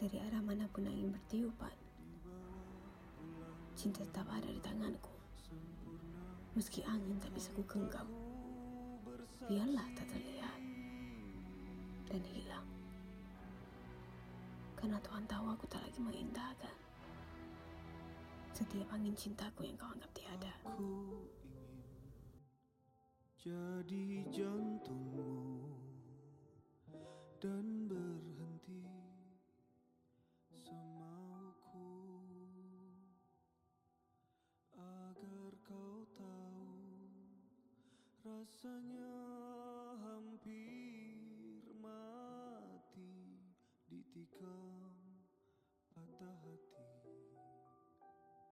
Dari arah manapun angin bertiupan, cinta tetap ada di tanganku. Meski angin tak bisa ku genggam, biarlah tak terlihat dan hilang. Karena Tuhan tahu aku tak lagi mengindahkan setiap angin cintaku yang kau anggap tiada. Aku ingin jadi jantungmu dan berhenti rasanya hampir mati ditikam patah hati